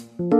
คุณ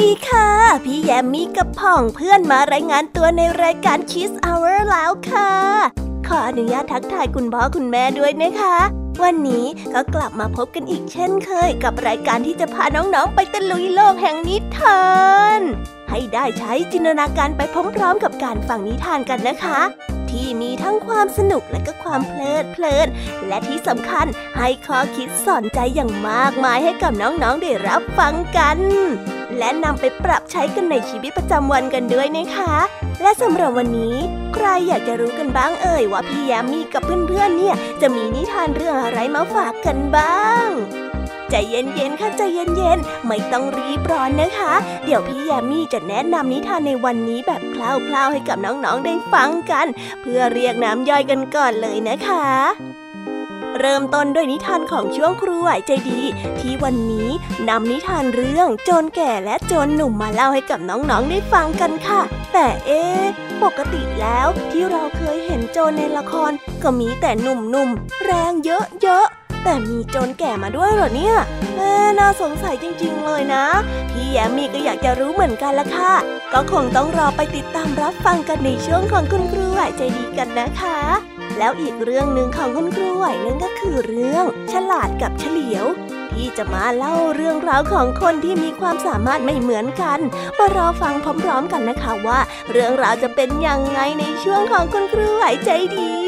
ดีค่ะ พี่แยมมี่กับพ่องเพื่อนมารายงานตัวในรายการ Kiss Hour แล้วค่ะ ขออนุญาตทักทายคุณพ่อคุณแม่ด้วยนะคะ วันนี้ก็กลับมาพบกันอีกเช่นเคย กับรายการที่จะพาน้องๆ ไปตะลุยโลกแห่งนิทานให้ได้ใช้จินตนาการไปพร้อมๆ กับการฟังนิทานกันนะคะ ที่มีทั้งความสนุกและก็ความเพลิดเพลิน และที่สำคัญให้ข้อคิดสอนใจอย่างมากมายให้กับน้องๆได้รับฟังกัน และนำไปปรับใช้กันในชีวิตประจำวันกันด้วยนะคะ และสำหรับวันนี้ ใครอยากจะรู้กันบ้างเอ่ยว่าพี่ยามีกับเพื่อนๆเนี่ย จะมีนิทานเรื่องอะไรมาฝากกันบ้างใจเย็นๆ ค่ะใจเย็นๆ ไม่ต้องรีบร้อนนะคะ เดี๋ยวพี่ยามีจะแนะนำนิทานในวันนี้แบบคร่าวๆให้กับน้องๆได้ฟังกัน เพื่อเรียกน้ำย่อยกันก่อนเลยนะคะ เริ่มต้นด้วยนิทานของช่วงครูไหวใจดี ที่วันนี้นำนิทานเรื่องโจรแก่และโจรหนุ่มมาเล่าให้กับน้องๆได้ฟังกันค่ะ แต่เอ๊ปกติแล้วที่เราเคยเห็นโจรในละคร ก็มีแต่หนุ่มๆ แรงเยอะๆแต่มีโจรแก่มาด้วยเหรอเนี่ยแม่น่าสงสัยจริงๆเลยนะ พี่แยมมี่ก็อยากจะรู้เหมือนกันละค่ะ ก็คงต้องรอไปติดตามรับฟังกันในช่วงของคุณครูไหวใจดีกันนะคะ แล้วอีกเรื่องหนึ่งของคุณครูไหวนั่นก็คือเรื่อง ฉลาดกับเฉลียว ที่จะมาเล่าเรื่องราวของคนที่มีความสามารถไม่เหมือนกันมารอฟังพร้อม ๆ กันนะคะว่า เรื่องราวจะเป็นยังไงในช่วงของคุณครูไหวใจดี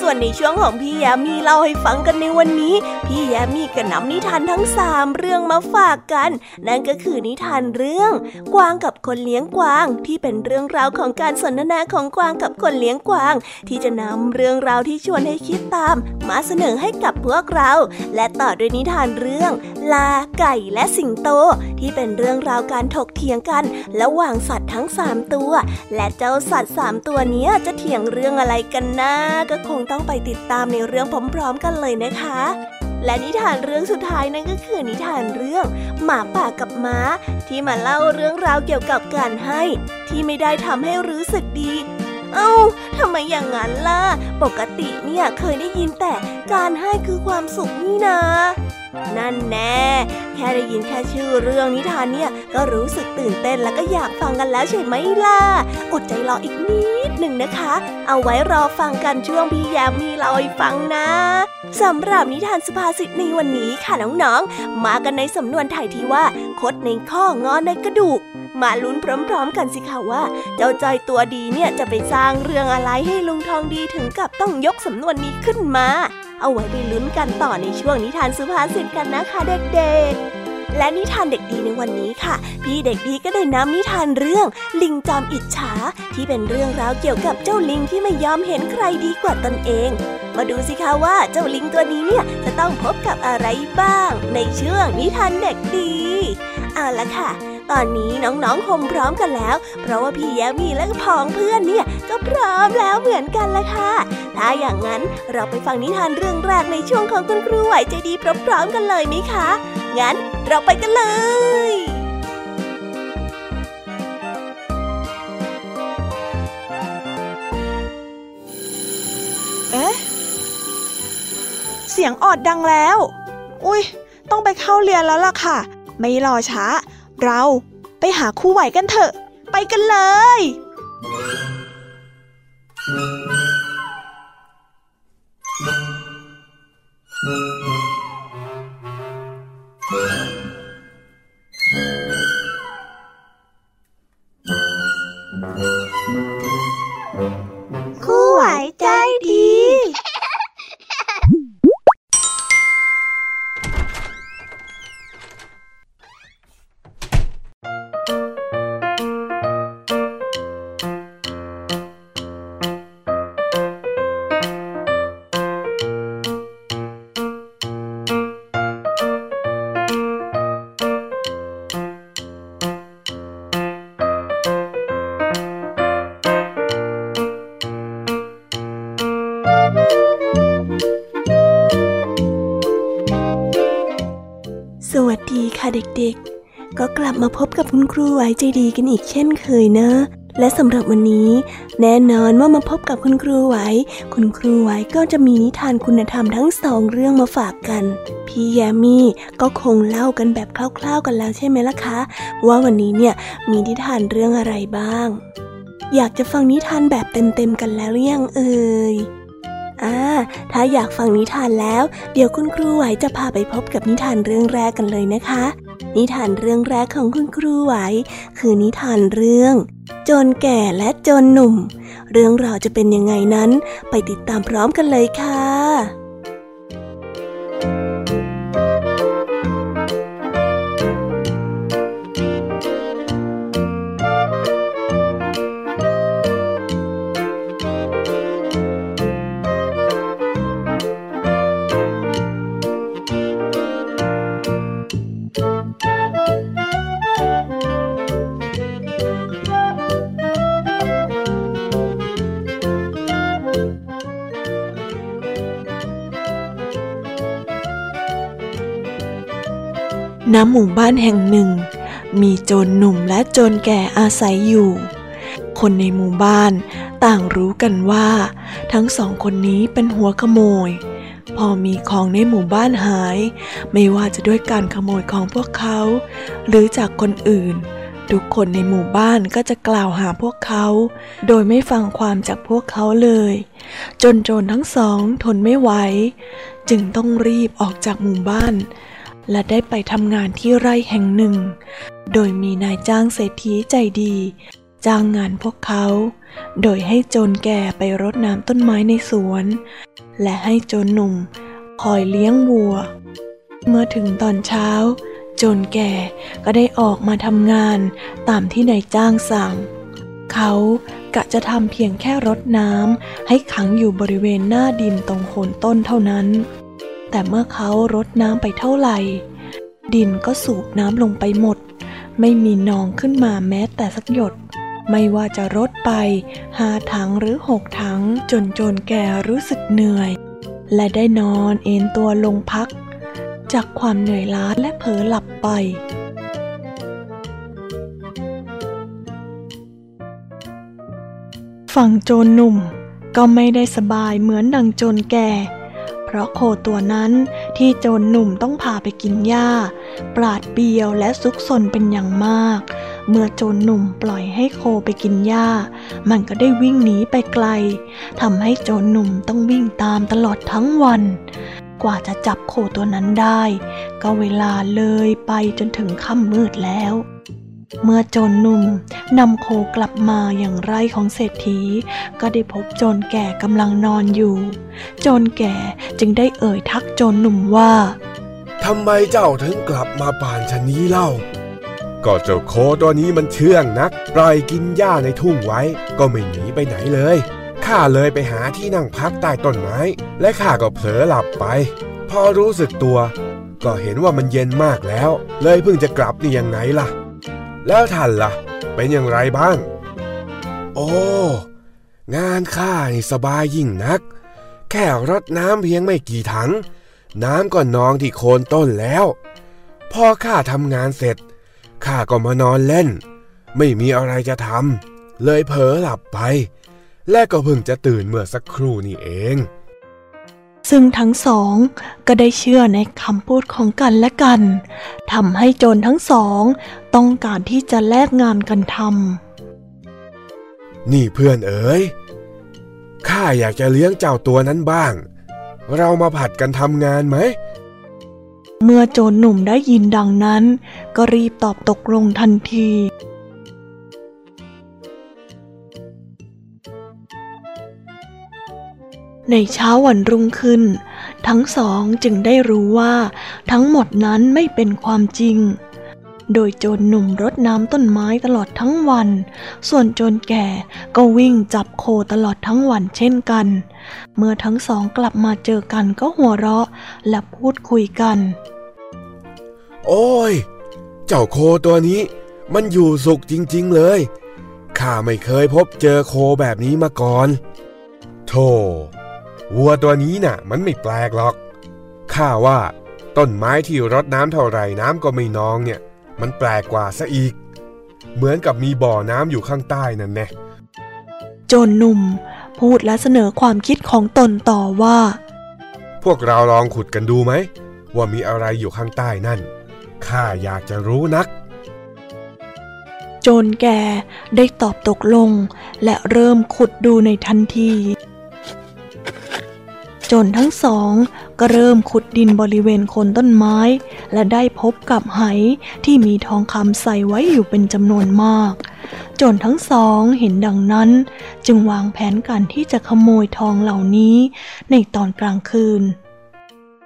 ส่วนในช่วงของพี่แยมมีเล่าให้ฟังกันในวันนี้ พี่แยมมีก็นำนิทานทั้งสามเรื่องมาฝากกัน นั่นก็คือนิทานเรื่อง กวางกับคนเลี้ยงกวางที่เป็นเรื่องราวของการสนทนาของกวางกับคนเลี้ยงกวาง ที่จะนำเรื่องราวที่ชวนให้คิดตาม มาเสนอให้กับพวกเรา และต่อด้วยนิทานเรื่อง ลาไก่และสิงโต ที่เป็นเรื่องราวการถกเถียงกันระหว่างสัตว์ทั้งสามตัว และเจ้าสัตว์สามตัวนี้จะเถียงเรื่องอะไรกันนะก็คงต้องไปติดตามในเรื่องพร้อมๆกันเลยนะคะ และนิทานเรื่องสุดท้ายนั่นก็คือนิทานเรื่อง หมาป่ากับม้า ที่มาเล่าเรื่องราวเกี่ยวกับการให้ ที่ไม่ได้ทำให้รู้สึกดี เอ้าทำไมอย่างนั้นล่ะ ปกติเนี่ยเคยได้ยินแต่การให้คือความสุขนี่นา นั่นแน่ แค่ได้ยินแค่ชื่อเรื่องนิทานเนี่ยก็รู้สึกตื่นเต้นแล้วก็อยากฟังกันแล้วใช่ไหมล่ะ อดใจรออีกนิดหนึ่งนะคะ เอาไว้รอฟังกันช่วงพี่แยมมีเราให้ฟังนะสำหรับนิทานสุภาษิตในวันนี้ค่ะน้องๆ มากันในสำนวนไทยที่ว่า คดในข้องอนในกระดูก มาลุ้นพร้อมๆกันสิคะว่า เจ้าจอยตัวดีเนี่ยจะไปสร้างเรื่องอะไรให้ลุงทองดีถึงกับต้องยกสำนวนนี้ขึ้นมา เอาไว้ไปลุ้นกันต่อในช่วงนิทานสุภาษิตกันนะคะเด็กๆและนิทานเด็กดีในวันนี้ค่ะ พี่เด็กดีก็ได้นำนิทานเรื่อง ลิงจอมอิจฉา ที่เป็นเรื่องราวเกี่ยวกับเจ้าลิงที่ไม่ยอมเห็นใครดีกว่าตนเอง มาดูสิคะว่าเจ้าลิงตัวนี้เนี่ยจะต้องพบกับอะไรบ้าง ในช่วงนิทานเด็กดี เอาละค่ะ ตอนนี้น้องๆห่มพร้อมกันแล้ว เพราะว่าพี่แยมีและพองเพื่อนเนี่ยก็พร้อมแล้วเหมือนกันละค่ะ ถ้าอย่างนั้นเราไปฟังนิทานเรื่องแรกในช่วงของคุณครูไหวใจดีพร้อมๆกันเลยไหมคะ งั้นเราไปกันเลยเอ๊ะ เสียงออดดังแล้ว อุ้ยต้องไปเข้าเรียนแล้วล่ะค่ะ ไม่รอช้า เรา ไปหาคู่ไหวกันเถอะ ไปกันเลยคู่ พบกับคุณครูไหวใจดีกันอีกเช่นเคยนะ และสำหรับวันนี้ แน่นอนว่ามาพบกับคุณครูไหวคุณครูไหวก็จะมีนิทานคุณธรรมทั้งสองเรื่องมาฝากกัน พี่แยมมี่ก็คงเล่ากันแบบคร่าวๆกันแล้วใช่ไหมล่ะคะ ว่าวันนี้เนี่ยมีนิทานเรื่องอะไรบ้าง อยากจะฟังนิทานแบบเต็มๆกันแล้วหรือยังเอ่ยอ่า ถ้าอยากฟังนิทานแล้ว เดี๋ยวคุณครูไหวจะพาไปพบกับนิทานเรื่องแรกกันเลยนะคะ นิทานเรื่องแรกของคุณครูไหว คือนิทานเรื่องโจรแก่และโจรหนุ่ม เรื่องราวจะเป็นยังไงนั้น ไปติดตามพร้อมกันเลยค่ะ ณหมู่บ้านแห่งหนึ่ง มีโจรหนุ่มและโจรแก่อาศัยอยู่ คนในหมู่บ้านต่างรู้กันว่า ทั้งสองคนนี้เป็นหัวขโมย พอมีของในหมู่บ้านหาย ไม่ว่าจะด้วยการขโมยของพวกเขา หรือจากคนอื่น ทุกคนในหมู่บ้านก็จะกล่าวหาพวกเขา โดยไม่ฟังความจากพวกเขาเลย จนโจรทั้งสองทนไม่ไหว จึงต้องรีบออกจากหมู่บ้าน และได้ไปทำงานที่ไร่แห่งหนึ่ง โดยมีนายจ้างเศรษฐีใจดี จ้างงานพวกเขา โดยให้โจรแก่ไปรดน้ำต้นไม้ในสวน และให้โจรหนุ่มคอยเลี้ยงวัว เมื่อถึงตอนเช้า โจรแก่ก็ได้ออกมาทำงานตามที่นายจ้างสั่ง เขากะจะทำเพียงแค่รดน้ำให้ขังอยู่บริเวณหน้าดินตรงโคนต้นเท่านั้น แต่เมื่อเขารดน้ำไปเท่าไหร่ ดินก็สูบน้ำลงไปหมด ไม่มีนองขึ้นมาแม้แต่สักหยด ไม่ว่าจะรดไปหาถังหรือหกถัง จนโจนแก่รู้สึกเหนื่อย และได้นอนเอนตัวลงพัก จากความเหนื่อยล้าและเผลอหลับไปฝั่งโจรหนุ่มก็ไม่ได้สบายเหมือนดังโจรแก่ เพราะโคตัวนั้นที่โจรหนุ่มต้องพาไปกินหญ้า ปราดเปียวและซุกซนเป็นอย่างมาก เมื่อโจรหนุ่มปล่อยให้โคไปกินหญ้า มันก็ได้วิ่งหนีไปไกลทำให้โจรหนุ่มต้องวิ่งตามตลอดทั้งวัน กว่าจะจับโคตัวนั้นได้ ก็เวลาเลยไปจนถึงค่ำมืดแล้ว เมื่อโจรหนุ่มนำโคกลับมาอย่างไร่ของเศรษฐี ก็ได้พบโจรแก่กำลังนอนอยู่ โจรแก่จึงได้เอ่ยทักโจรหนุ่มว่าทำไมเจ้าถึงกลับมาป่านชนนี้เล่า ก็เจ้าโคตัวนี้มันเชื่องนักปล่อยกินหญ้าในทุ่งไว้ ก็ไม่หนีไปไหนเลยข้าเลยไปหาที่นั่งพักใต้ต้นไม้ และข้าก็เผลอหลับไป พอรู้สึกตัว ก็เห็นว่ามันเย็นมากแล้ว เลยเพิ่งจะกลับนี่ยังไงล่ะ แล้วท่านล่ะ เป็นอย่างไรบ้าง โอ้ งานข้านี่สบายยิ่งนัก แค่รดน้ำเพียงไม่กี่ถัง น้ำก็นองที่โคนต้นแล้ว พอข้าทำงานเสร็จ ข้าก็มานอนเล่น ไม่มีอะไรจะทำ เลยเผลอหลับไป และก็เพิ่งจะตื่นเมื่อสักครู่นี่เอง ซึ่งทั้งสองก็ได้เชื่อในคำพูดของกันและกันทำให้โจรทั้งสองต้องการที่จะแลกงานกันทำนี่เพื่อนเอ๋ยข้าอยากจะเลี้ยงเจ้าตัวนั้นบ้าง เรามาผัดกันทำงานไหม เมื่อโจรหนุ่มได้ยินดังนั้น ก็รีบตอบตกลงทันที ในเช้าวันรุ่งขึ้น ทั้งสองจึงได้รู้ว่าทั้งหมดนั้นไม่เป็นความจริง โดยโจรหนุ่มรดน้ำต้นไม้ตลอดทั้งวัน ส่วนโจรแก่ก็วิ่งจับโคตลอดทั้งวันเช่นกัน เมื่อทั้งสองกลับมาเจอกันก็หัวเราะและพูดคุยกัน โอ้ย เจ้าโคตัวนี้มันอยู่สุขจริง ๆ เลย ข้าไม่เคยพบเจอโคแบบนี้มาก่อน โธ่ วัวตัวนี้น่ะ มันไม่แปลกหรอก ข้าว่า ต้นไม้ที่รดน้ำเท่าไรน้ำก็ไม่นองเนี่ย มันแปลกกว่าซะอีก เหมือนกับมีบ่อน้ำอยู่ข้างใต้นั่นแน่โจนหนุ่มพูดและเสนอความคิดของตนต่อว่า พวกเราลองขุดกันดูไหม ว่ามีอะไรอยู่ข้างใต้นั่น ข้าอยากจะรู้นักโจนแกได้ตอบตกลง และเริ่มขุดดูในทันที จนทั้งสองก็เริ่มขุดดินบริเวณคนต้นไม้ และได้พบกับไหที่มีทองคำใส่ไว้อยู่เป็นจำนวนมาก จนทั้งสองเห็นดังนั้น จึงวางแผนการที่จะขโมยทองเหล่านี้ในตอนกลางคืน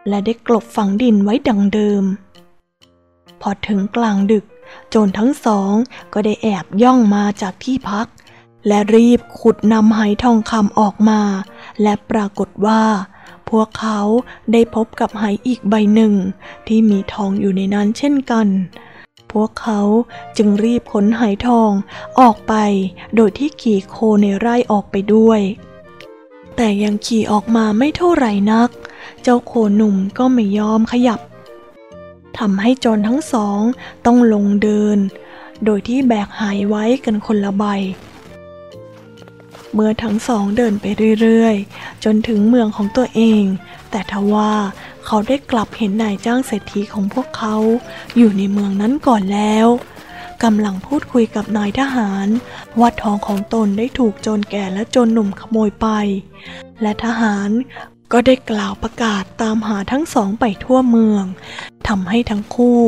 และได้กลบฝังดินไว้ดังเดิม พอถึงกลางดึก โจรทั้งสองก็ได้แอบย่องมาจากที่พักและรีบขุดนำไหทองคำออกมา และปรากฏว่า พวกเขาได้พบกับไหอีกใบหนึ่ง ที่มีทองอยู่ในนั้นเช่นกัน พวกเขาจึงรีบขนไหทองออกไปโดยที่ขี่โคในไร่ออกไปด้วย แต่ยังขี่ออกมาไม่เท่าไหร่นัก เจ้าโคหนุ่มก็ไม่ยอมขยับทำให้จนทั้งสองต้องลงเดิน โดยที่แบกหายไว้กันคนละใบ เมื่อทั้งสองเดินไปเรื่อยๆ จนถึงเมืองของตัวเอง แต่ทว่าเขาได้กลับเห็นนายจ้างเศรษฐีของพวกเขา อยู่ในเมืองนั้นก่อนแล้วกำลังพูดคุยกับนายทหารว่าทองของตนได้ถูกโจรแก่และโจรหนุ่มขโมยไป และทหาร ก็ได้กล่าวประกาศตามหาทั้งสองไปทั่วเมืองทำให้ทั้งคู่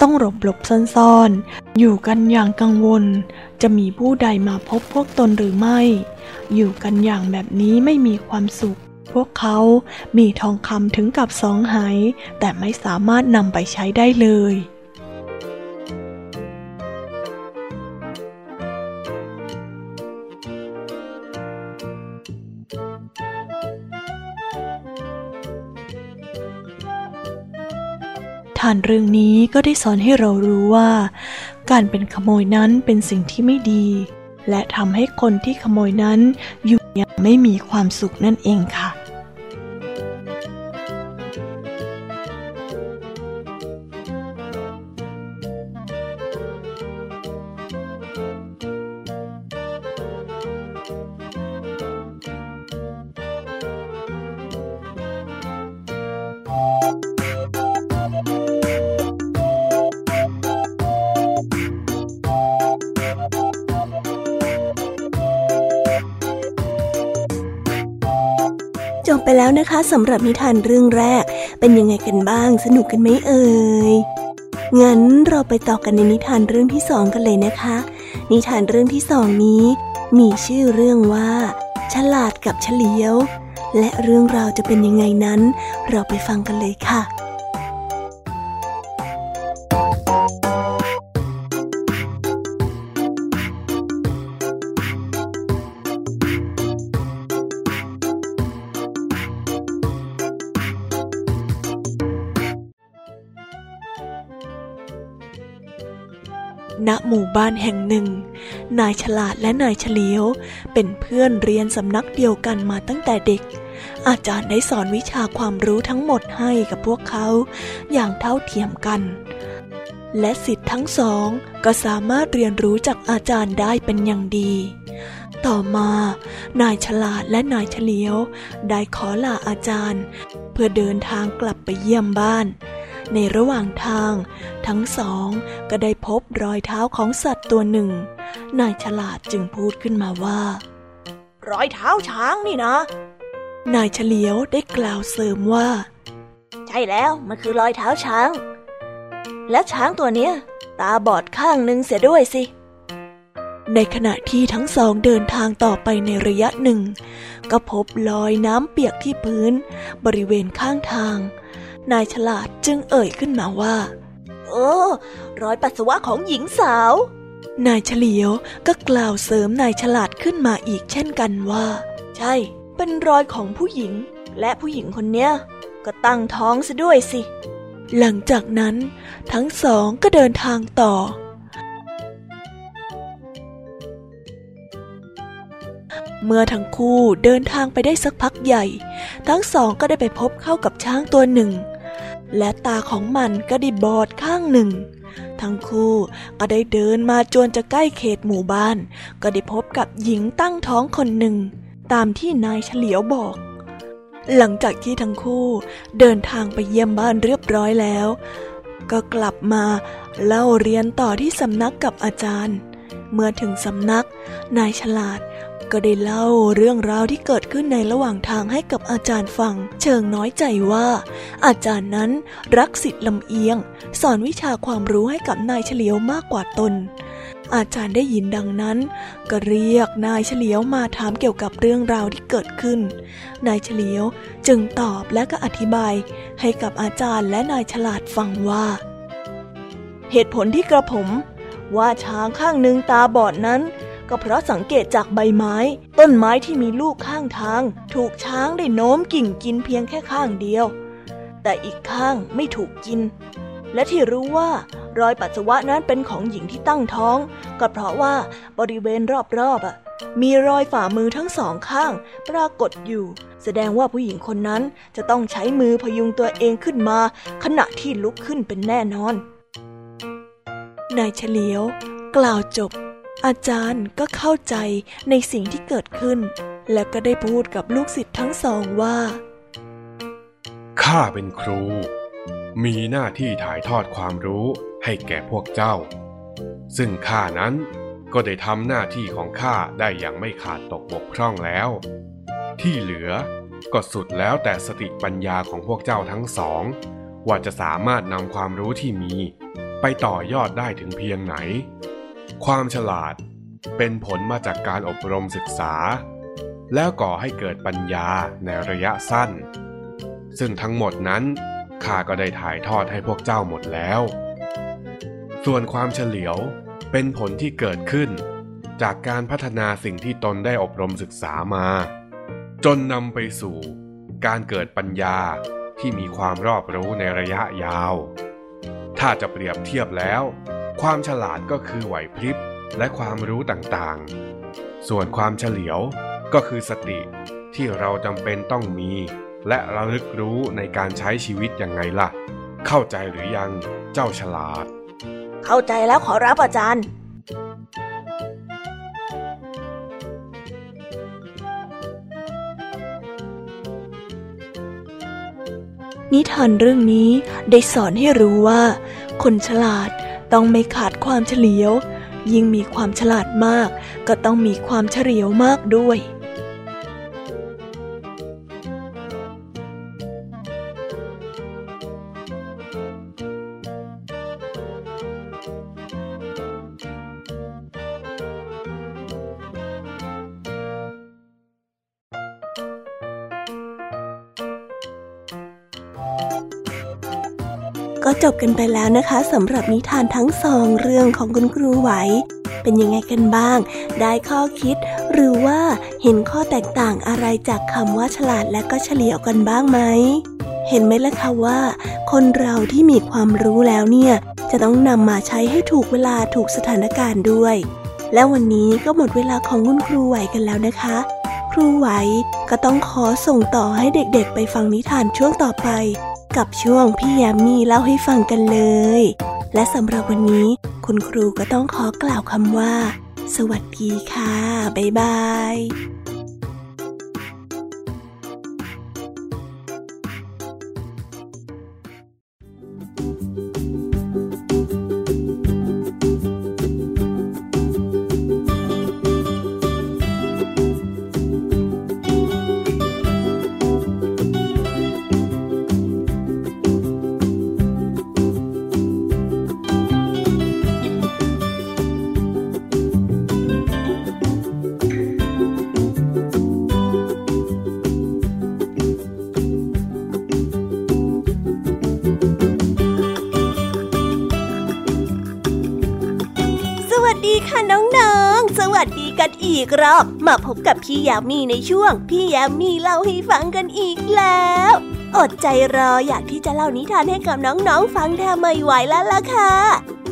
ต้องหลบหลบซ่อนๆ อยู่กันอย่างกังวล จะมีผู้ใดมาพบพวกตนหรือไม่ อยู่กันอย่างแบบนี้ไม่มีความสุข พวกเขามีทองคำถึงกับสองหายแต่ไม่สามารถนำไปใช้ได้เลยานเรื่องนี้ก็ได้สอนให้เรารู้ว่า การเป็นขโมยนั้นเป็นสิ่งที่ไม่ดี และทำให้คนที่ขโมยนั้นอยู่อย่างไม่มีความสุขนั่นเองค่ะ แล้วนะคะสำหรับนิทานเรื่องแรก เป็นยังไงกันบ้าง สนุกกันไหมเอ่ยงั้นเราไปต่อกันในนิทานเรื่องที่สองกันเลยนะคะ นิทานเรื่องที่สองนี้ มีชื่อเรื่องว่า ฉลาดกับเฉลียว และเรื่องราวจะเป็นยังไงนั้น เราไปฟังกันเลยค่ะ หมู่บ้านแห่งหนึ่ง นายฉลาดและนายเฉลียว เป็นเพื่อนเรียนสำนักเดียวกันมาตั้งแต่เด็ก อาจารย์ได้สอนวิชาความรู้ทั้งหมดให้กับพวกเขาอย่างเท่าเทียมกัน และสิทธิ์ทั้งสองก็สามารถเรียนรู้จากอาจารย์ได้เป็นอย่างดี ต่อมา นายฉลาดและนายเฉลียว ได้ขอลาอาจารย์ เพื่อเดินทางกลับไปเยี่ยมบ้าน ในระหว่างทาง ทั้งสองก็ได้พบรอยเท้าของสัตว์ตัวหนึ่ง นายฉลาดจึงพูดขึ้นมาว่า รอยเท้าช้างนี่นะ นายเฉลียวได้กล่าวเสริมว่า ใช่แล้วมันคือรอยเท้าช้าง และช้างตัวเนี้ย ตาบอดข้างหนึ่งเสียด้วยสิในขณะที่ทั้งสองเดินทางต่อไปในระยะหนึ่ง ก็พบรอยน้ำเปียกที่พื้น บริเวณข้างทาง นายฉลาดจึงเอ่ยขึ้นมาว่า โอ้รอยปัสสาวะของหญิงสาว นายเฉลียวก็กล่าวเสริมนายฉลาดขึ้นมาอีกเช่นกันว่า ใช่ เป็นรอยของผู้หญิง และผู้หญิงคนเนี้ยก็ตั้งท้องซะด้วยสิ หลังจากนั้นทั้งสองก็เดินทางต่อเมื่อทั้งคู่เดินทางไปได้สักพักใหญ่ ทั้งสองก็ได้ไปพบเข้ากับช้างตัวหนึ่ง และตาของมันก็ได้บอดข้างหนึ่ง ทั้งคู่ก็ได้เดินมาจนจะใกล้เขตหมู่บ้าน ก็ได้พบกับหญิงตั้งท้องคนหนึ่ง ตามที่นายเฉลียวบอก หลังจากที่ทั้งคู่เดินทางไปเยี่ยมบ้านเรียบร้อยแล้ว ก็กลับมาเล่าเรียนต่อที่สำนักกับอาจารย์ เมื่อถึงสำนัก นายฉลาด ก็ได้เล่าเรื่องราวที่เกิดขึ้นในระหว่างทางให้กับอาจารย์ฟัง เชิงน้อยใจว่า อาจารย์นั้นรักสิทธิ์ลำเอียง สอนวิชาความรู้ให้กับนายเฉลียวมากกว่าตน อาจารย์ได้ยินดังนั้น ก็เรียกนายเฉลียวมาถามเกี่ยวกับเรื่องราวที่เกิดขึ้น นายเฉลียวจึงตอบและก็อธิบาย ให้กับอาจารย์และนายฉลาดฟังว่า เหตุผลที่กระผม ว่าช้างข้างหนึ่งตาบอดนั้น ก็เพราะสังเกตจากใบไม้ ต้นไม้ที่มีลูกข้างทาง ถูกช้างได้โน้มกิ่งกินเพียงแค่ข้างเดียว แต่อีกข้างไม่ถูกกิน และที่รู้ว่ารอยปัสสาวะนั้นเป็นของหญิงที่ตั้งท้อง ก็เพราะว่าบริเวณรอบๆอะมีรอยฝ่ามือทั้งสองข้าง ปรากฏอยู่ แสดงว่าผู้หญิงคนนั้นจะต้องใช้มือพยุงตัวเองขึ้นมา ขณะที่ลุกขึ้นเป็นแน่นอน นายเฉลียว กล่าวจบ อาจารย์ก็เข้าใจในสิ่งที่เกิดขึ้น และก็ได้พูดกับลูกศิษย์ทั้งสองว่า ข้าเป็นครู มีหน้าที่ถ่ายทอดความรู้ให้แก่พวกเจ้า ซึ่งข้านั้นก็ได้ทำหน้าที่ของข้าได้อย่างไม่ขาดตกบกพร่องแล้ว ที่เหลือก็สุดแล้วแต่สติปัญญาของพวกเจ้าทั้งสอง ว่าจะสามารถนำความรู้ที่มี ไปต่อยอดได้ถึงเพียงไหน ความฉลาดเป็นผลมาจากการอบรมศึกษา แล้วก่อให้เกิดปัญญาในระยะสั้น ซึ่งทั้งหมดนั้นข้าก็ได้ถ่ายทอดให้พวกเจ้าหมดแล้ว ส่วนความเฉลียวเป็นผลที่เกิดขึ้น จากการพัฒนาสิ่งที่ตนได้อบรมศึกษามา จนนำไปสู่การเกิดปัญญาที่มีความรอบรู้ในระยะยาว ถ้าจะเปรียบเทียบแล้ว ความฉลาดก็คือไหวพริบและความรู้ต่างๆ ส่วนความเฉลียวก็คือสติที่เราจำเป็นต้องมี และระลึกรู้ในการใช้ชีวิตยังไงล่ะ เข้าใจหรือยังเจ้าฉลาด เข้าใจแล้วขอรับอาจารย์นิทานเรื่องนี้ได้สอนให้รู้ว่า คนฉลาด ต้องไม่ขาดความเฉลียว ยิ่งมีความฉลาดมาก ก็ต้องมีความเฉลียวมากด้วย จบกันไปแล้วนะคะสำหรับนิทานทั้งสองเรื่องของคุณครูไหว เป็นยังไงกันบ้าง ได้ข้อคิด หรือว่าเห็นข้อแตกต่างอะไรจากคำว่าฉลาดและก็เฉลียวกันบ้างไหม เห็นไหมล่ะคะว่า คนเราที่มีความรู้แล้วเนี่ย จะต้องนำมาใช้ให้ถูกเวลาถูกสถานการณ์ด้วย และวันนี้ก็หมดเวลาของคุณครูไหวกันแล้วนะคะครูไหวก็ต้องขอส่งต่อให้เด็กๆ ไปฟังนิทานช่วงต่อไป กับช่วงพี่ยามีเล่าให้ฟังกันเลย และสำหรับวันนี้ คุณครูก็ต้องขอกล่าวคำว่า สวัสดีค่ะ บ๊ายบาย กรอบ มาพบกับพี่ยามีในช่วง พี่ยามีเล่าให้ฟังกันอีกแล้ว อดใจรออยากที่จะเล่านิทานให้กับน้องๆฟังแทบไม่ไหวแล้วล่ะค่ะ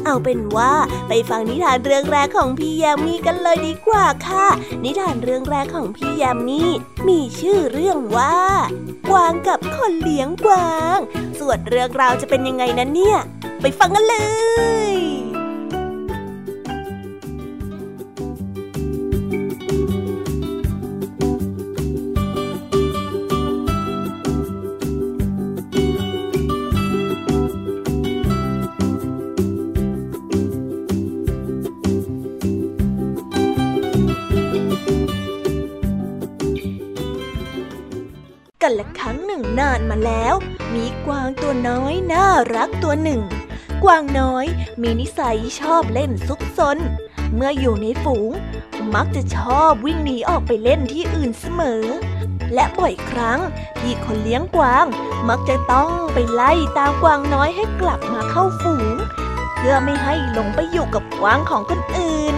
เอาเป็นว่าไปฟังนิทานเรื่องแรกของพี่ยามีกันเลยดีกว่าค่ะ นิทานเรื่องแรกของพี่ยามีมีชื่อเรื่องว่ากวางกับคนเลี้ยงกวาง ส่วนเรื่องราวจะเป็นยังไงนั้นเนี่ย ไปฟังกันเลย ตัวน้อยน่ารักตัวหนึ่ง กวางน้อยมีนิสัยชอบเล่นซุกซน เมื่ออยู่ในฝูง มักจะชอบวิ่งหนีออกไปเล่นที่อื่นเสมอ และบ่อยครั้งที่คนเลี้ยงกวาง มักจะต้องไปไล่ตามกวางน้อยให้กลับมาเข้าฝูง เพื่อไม่ให้หลงไปอยู่กับกวางของคนอื่น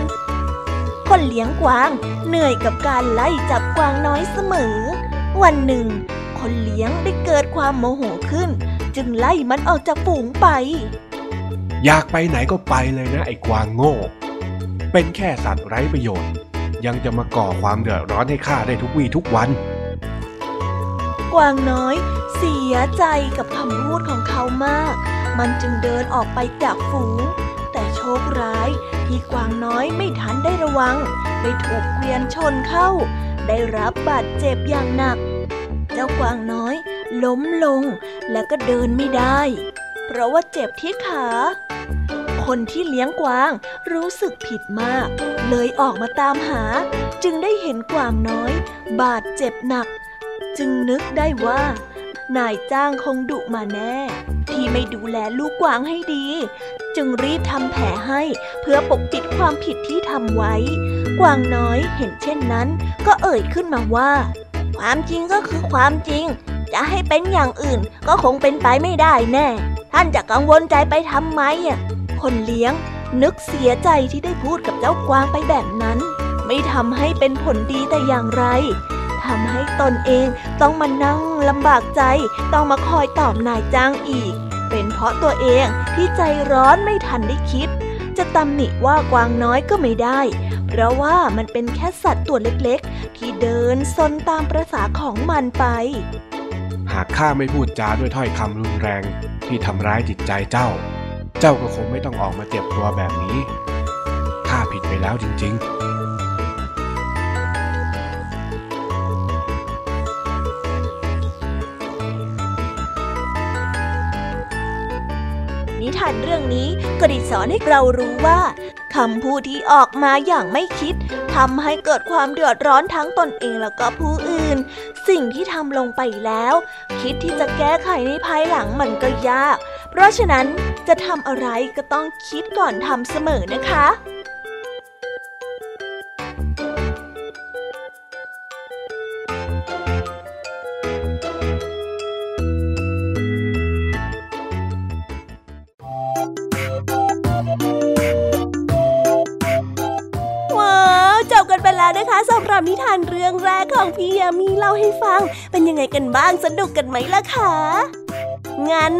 คนเลี้ยงกวางเหนื่อยกับการไล่จับกวางน้อยเสมอ วันหนึ่ง คนเลี้ยงได้เกิดความโมโหขึ้น จึงไล่มันออกจากฝูงไป อยากไปไหนก็ไปเลยนะไอ้กวางโง่ เป็นแค่สัตว์ไร้ประโยชน์ ยังจะมาก่อความเดือดร้อนให้ข้าได้ทุกวี่ทุกวัน กวางน้อย เสียใจกับคำพูดของเขามาก มันจึงเดินออกไปจากฝูง แต่โชคร้ายที่กวางน้อยไม่ทันได้ระวังได้ถูกเกวียนชนเข้า ได้รับบาดเจ็บอย่างหนัก เจ้ากวางน้อย ล้มลง แล้วก็เดินไม่ได้ เพราะว่าเจ็บที่ขา คนที่เลี้ยงกวางรู้สึกผิดมาก เลยออกมาตามหา จึงได้เห็นกวางน้อย บาดเจ็บหนัก จึงนึกได้ว่า นายจ้างคงดุมาแน่ ที่ไม่ดูแลลูกกวางให้ดี จึงรีบทำแผลให้เพื่อปกปิดความผิดที่ทำไว้ กวางน้อยเห็นเช่นนั้น ก็เอ่ยขึ้นมาว่าความจริงก็คือความจริง จะให้เป็นอย่างอื่นก็คงเป็นไปไม่ได้แน่ ท่านจะกังวลใจไปทำไมอะคนเลี้ยงนึกเสียใจที่ได้พูดกับเจ้ากวางไปแบบนั้น ไม่ทำให้เป็นผลดีแต่อย่างไรทำให้ตนเองต้องมานั่งลำบากใจ ต้องมาคอยตอบนายจ้างอีก เป็นเพราะตัวเองที่ใจร้อนไม่ทันได้คิด จะตำหนิว่ากวางน้อยก็ไม่ได้ เพราะว่ามันเป็นแค่สัตว์ตัวเล็กๆ ที่เดินซนตามประษาของมันไป หากข้าไม่พูดจาด้วยถ้อยคำรุนแรงที่ทำร้ายจิตใจเจ้า เจ้าก็คงไม่ต้องออกมาเจ็บตัวแบบนี้ ข้าผิดไปแล้วจริง ๆนิทานเรื่องนี้ก็ได้สอนให้เรารู้ว่า คำพูดที่ออกมาอย่างไม่คิดทำให้เกิดความเดือดร้อนทั้งตนเองแล้วก็ผู้อื่น สิ่งที่ทำลงไปแล้ว คิดที่จะแก้ไขในภายหลังมันก็ยาก เพราะฉะนั้นจะทำอะไรก็ต้องคิดก่อนทำเสมอนะคะ รับนิทานเรื่องแรกของพี่ยามีเล่าให้ฟัง เป็นยังไงกันบ้างสนุกกันไหมล่ะคะ งั้น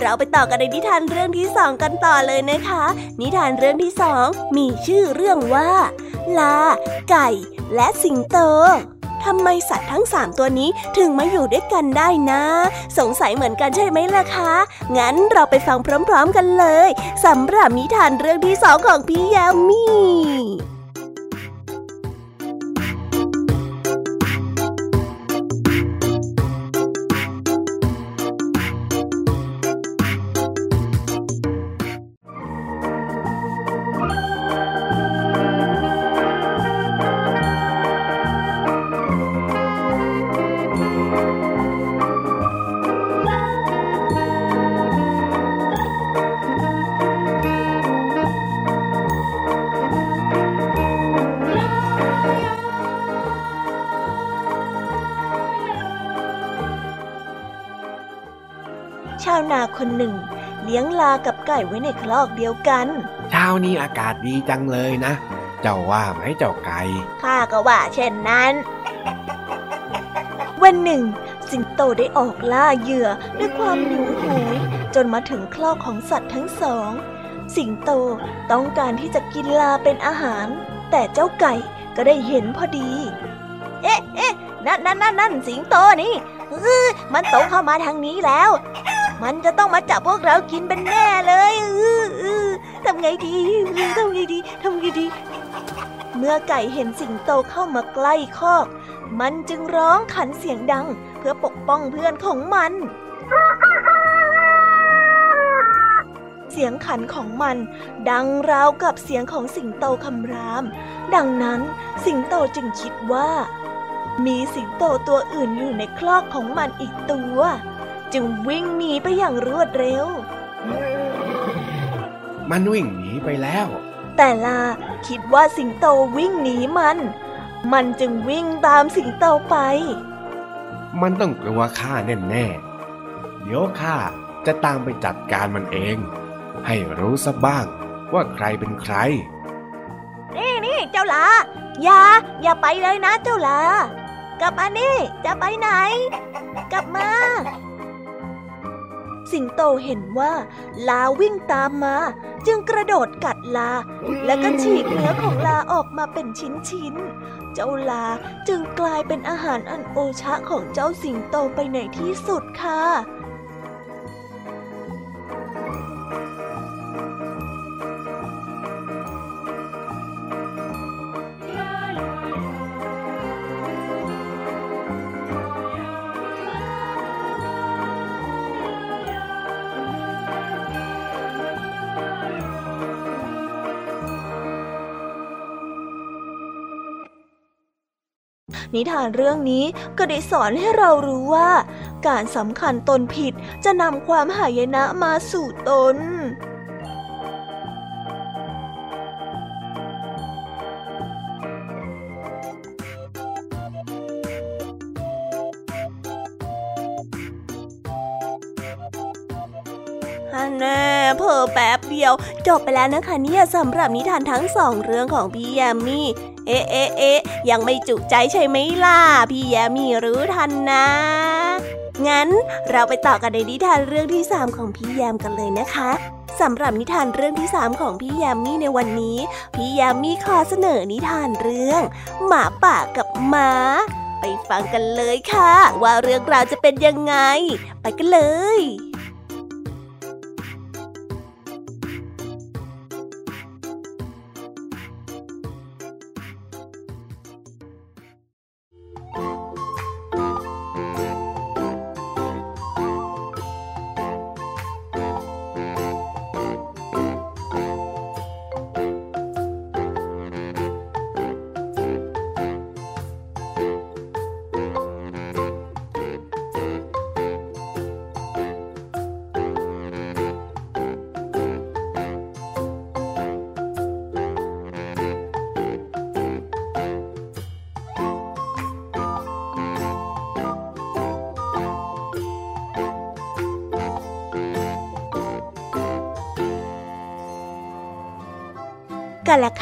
เราไปต่อกันในนิทานเรื่องที่สองกันต่อเลยนะคะ นิทานเรื่องที่สองมีชื่อเรื่องว่า ลา ไก่ และสิงโตทำไมสัตว์ทั้งสามตัวนี้ถึงมาอยู่ด้วยกันได้นะ สงสัยเหมือนกันใช่ไหมล่ะคะ งั้นเราไปฟังพร้อมๆกันเลยสำหรับนิทานเรื่องที่สองของพี่ยามี กับไก่ไว้ในคลอกเดียวกันเช้านี้อากาศดีจังเลยนะ เจ้าว่าไหมเจ้าไก่ข้าก็ว่าเช่นนั้น วันหนึ่ง สิงโตได้ออกล่าเหยื่อด้วยความหิวโหยจนมาถึงคลอกของสัตว์ทั้งสอง สิงโตต้องการที่จะกินลาเป็นอาหาร แต่เจ้าไก่ก็ได้เห็นพอดี เอ๊ะเอ๊ะนั่นนั่นนั่นนั่นสิงโตนี่เออมันตรงเข้ามาทางนี้แล้ว มันจะต้องมาจับพวกเรากินเป็นแน่เลยออเออทำไงดีทำไงดีทำไงดี เมื่อไก่เห็นสิงโตเข้ามาใกล้คอก มันจึงร้องขันเสียงดัง เพื่อปกป้องเพื่อนของมัน เสียงขันของมันดังราวกับเสียงของสิงโตคำราม ดังนั้นสิงโตจึงคิดว่า มีสิงโตตัวอื่นอยู่ในคลอกของมันอีกตัว จึงวิ่งหนีไปอย่างรวดเร็ว มันวิ่งหนีไปแล้ว แต่ลาคิดว่าสิงโตวิ่งหนีมัน มันจึงวิ่งตามสิงโตไป มันต้องกลัวข้าแน่ๆ เดี๋ยวข้าจะตามไปจัดการมันเอง ให้รู้ซะบ้างว่าใครเป็นใคร นี่นี่เจ้าลาอย่า อย่าไปเลยนะเจ้าลากลับมานี่ จะไปไหน กลับมา สิงโตเห็นว่า ลาวิ่งตามมา จึงกระโดดกัดลา และก็ฉีกเนื้อของลาออกมาเป็นชิ้นๆ เจ้าลาจึงกลายเป็นอาหารอันโอชะของเจ้าสิงโตไปในที่สุดค่ะ นิทานเรื่องนี้ก็ได้สอนให้เรารู้ว่า การสำคัญตนผิดจะนำความหายนะมาสู่ตนฮัน แป๊บเดียว จบไปแล้วนะคะเนี่ยสำหรับนิทานทั้งสองเรื่องของพี่แยมมี่เอ๊ะเอ๊ะเอ๊ะยังไม่จุใจใช่ไหมล่ะ พี่แยมมี่รู้ทันนะ งั้นเราไปต่อกันในนิทานเรื่องที่สามของพี่แยมกันเลยนะคะสำหรับนิทานเรื่องที่สามของพี่แยมมี่ในวันนี้ พี่แยมมี่ขอเสนอนิทานเรื่อง หมาป่ากับหมา ไปฟังกันเลยค่ะ ว่าเรื่องราวจะเป็นยังไง ไปกันเลย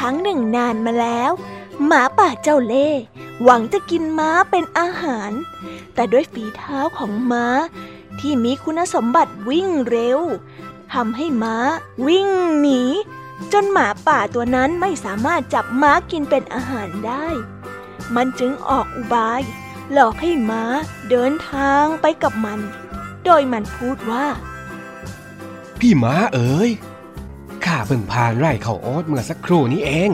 รั้งหนึ่งนานมาแล้ว หมาป่าเจ้าเล่ห์หวังจะกินม้าเป็นอาหาร แต่ด้วยฝีเท้าของม้า ที่มีคุณสมบัติวิ่งเร็วทำให้ม้าวิ่งหนี จนหมาป่าตัวนั้นไม่สามารถจับม้ากินเป็นอาหารได้ มันจึงออกอุบาย หลอกให้ม้าเดินทางไปกับมัน โดยมันพูดว่า พี่ม้าเอ๋ย ข้าเพิ่งผ่านไร่ข้าวโอ๊ตเมื่อสักครู่นี้เอง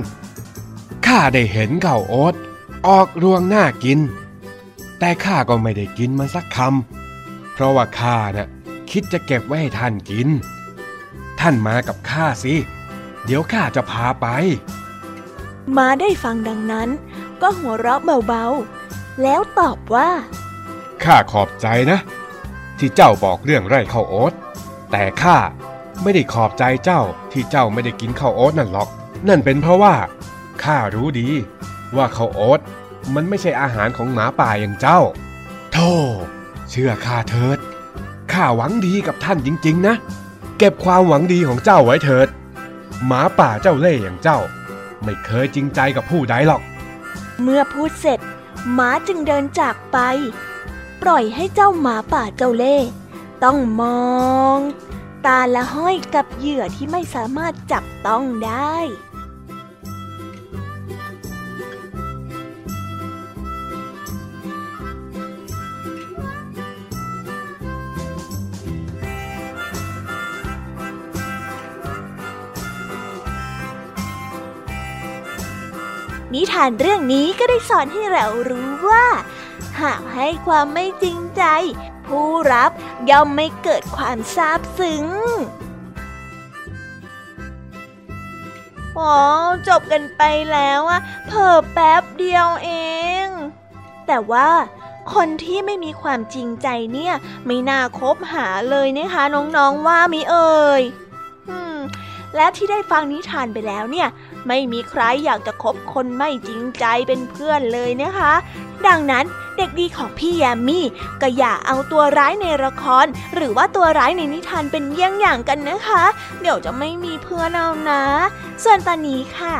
ข้าได้เห็นข้าวโอ๊ตออกรวงหน้ากิน แต่ข้าก็ไม่ได้กินมันสักคำ เพราะว่าข้าน่ะคิดจะเก็บไว้ให้ท่านกิน ท่านมากับข้าสิ เดี๋ยวข้าจะพาไป ม้าได้ฟังดังนั้น ก็หัวเราะเบาๆ แล้วตอบว่า ข้าขอบใจนะ ที่เจ้าบอกเรื่องไร่ข้าวโอ๊ตแต่ข้า ไม่ได้ขอบใจเจ้าที่เจ้าไม่ได้กินข้าวโอ๊ตนั่นหรอก นั่นเป็นเพราะว่าข้ารู้ดี ว่าข้าวโอ๊ตมันไม่ใช่อาหารของหมาป่าอย่างเจ้าโธ่เชื่อข้าเถิดข้าหวังดีกับท่านจริง ๆ นะ เก็บความหวังดีของเจ้าไว้เถิด หมาป่าเจ้าเล่ห์อย่างเจ้า ไม่เคยจริงใจกับผู้ใดหรอก เมื่อพูดเสร็จม้าจึงเดินจากไป ปล่อยให้เจ้าหมาป่าเจ้าเล่ห์ต้องมอง ตาละห้อยกับเหยื่อที่ไม่สามารถจับต้องได้นิทานเรื่องนี้ก็ได้สอนให้เรารู้ว่า หากให้ความไม่จริงใจ ผู้รับย่อมไม่เกิดความซาบซึ้งอ๋อจบกันไปแล้วอะเพิ่แป๊บเดียวเอง แต่ว่าคนที่ไม่มีความจริงใจเนี่ย ไม่น่าคบหาเลยนะคะ น้องๆว่ามิเอ่ยและที่ได้ฟังนิทานไปแล้วเนี่ย ไม่มีใครอยากจะคบคนไม่จริงใจเป็นเพื่อนเลยนะคะ ดังนั้นเด็กดีของพี่แยมมี่ก็อย่าเอาตัวร้ายในละคร หรือว่าตัวร้ายในนิทานเป็นเยี่ยงอย่างกันนะคะ เดี๋ยวจะไม่มีเพื่อนเอานะ ส่วนตอนนี้ค่ะ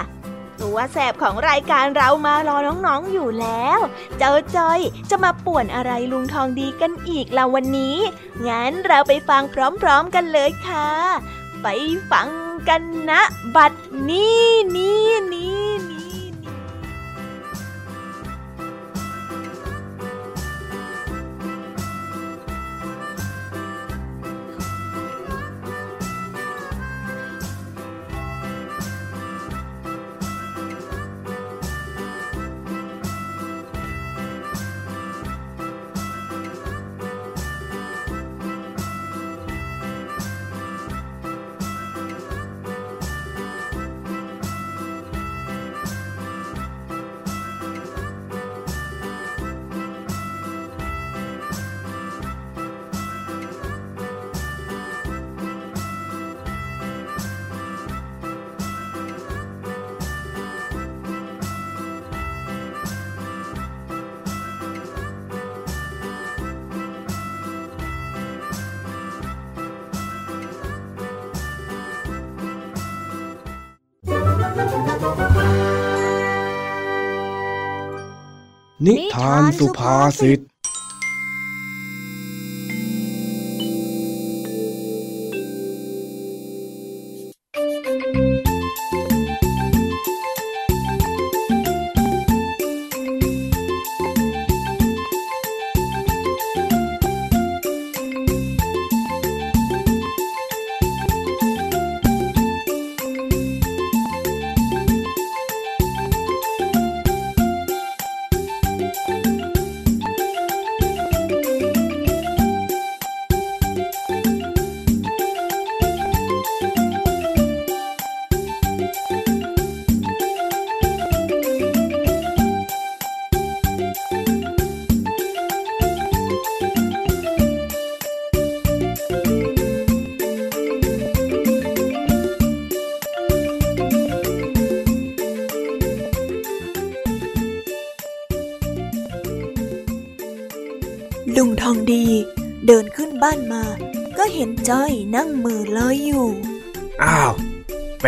ตัวแสบของรายการเรามารอน้องๆอยู่แล้ว เจ้าจอยจะมาป่วนอะไรลุงทองดีกันอีกละวันนี้ งั้นเราไปฟังพร้อมๆกันเลยค่ะ ไปฟัง กันนะ บัดนี้นี้นี้ นิทานสุภาษิต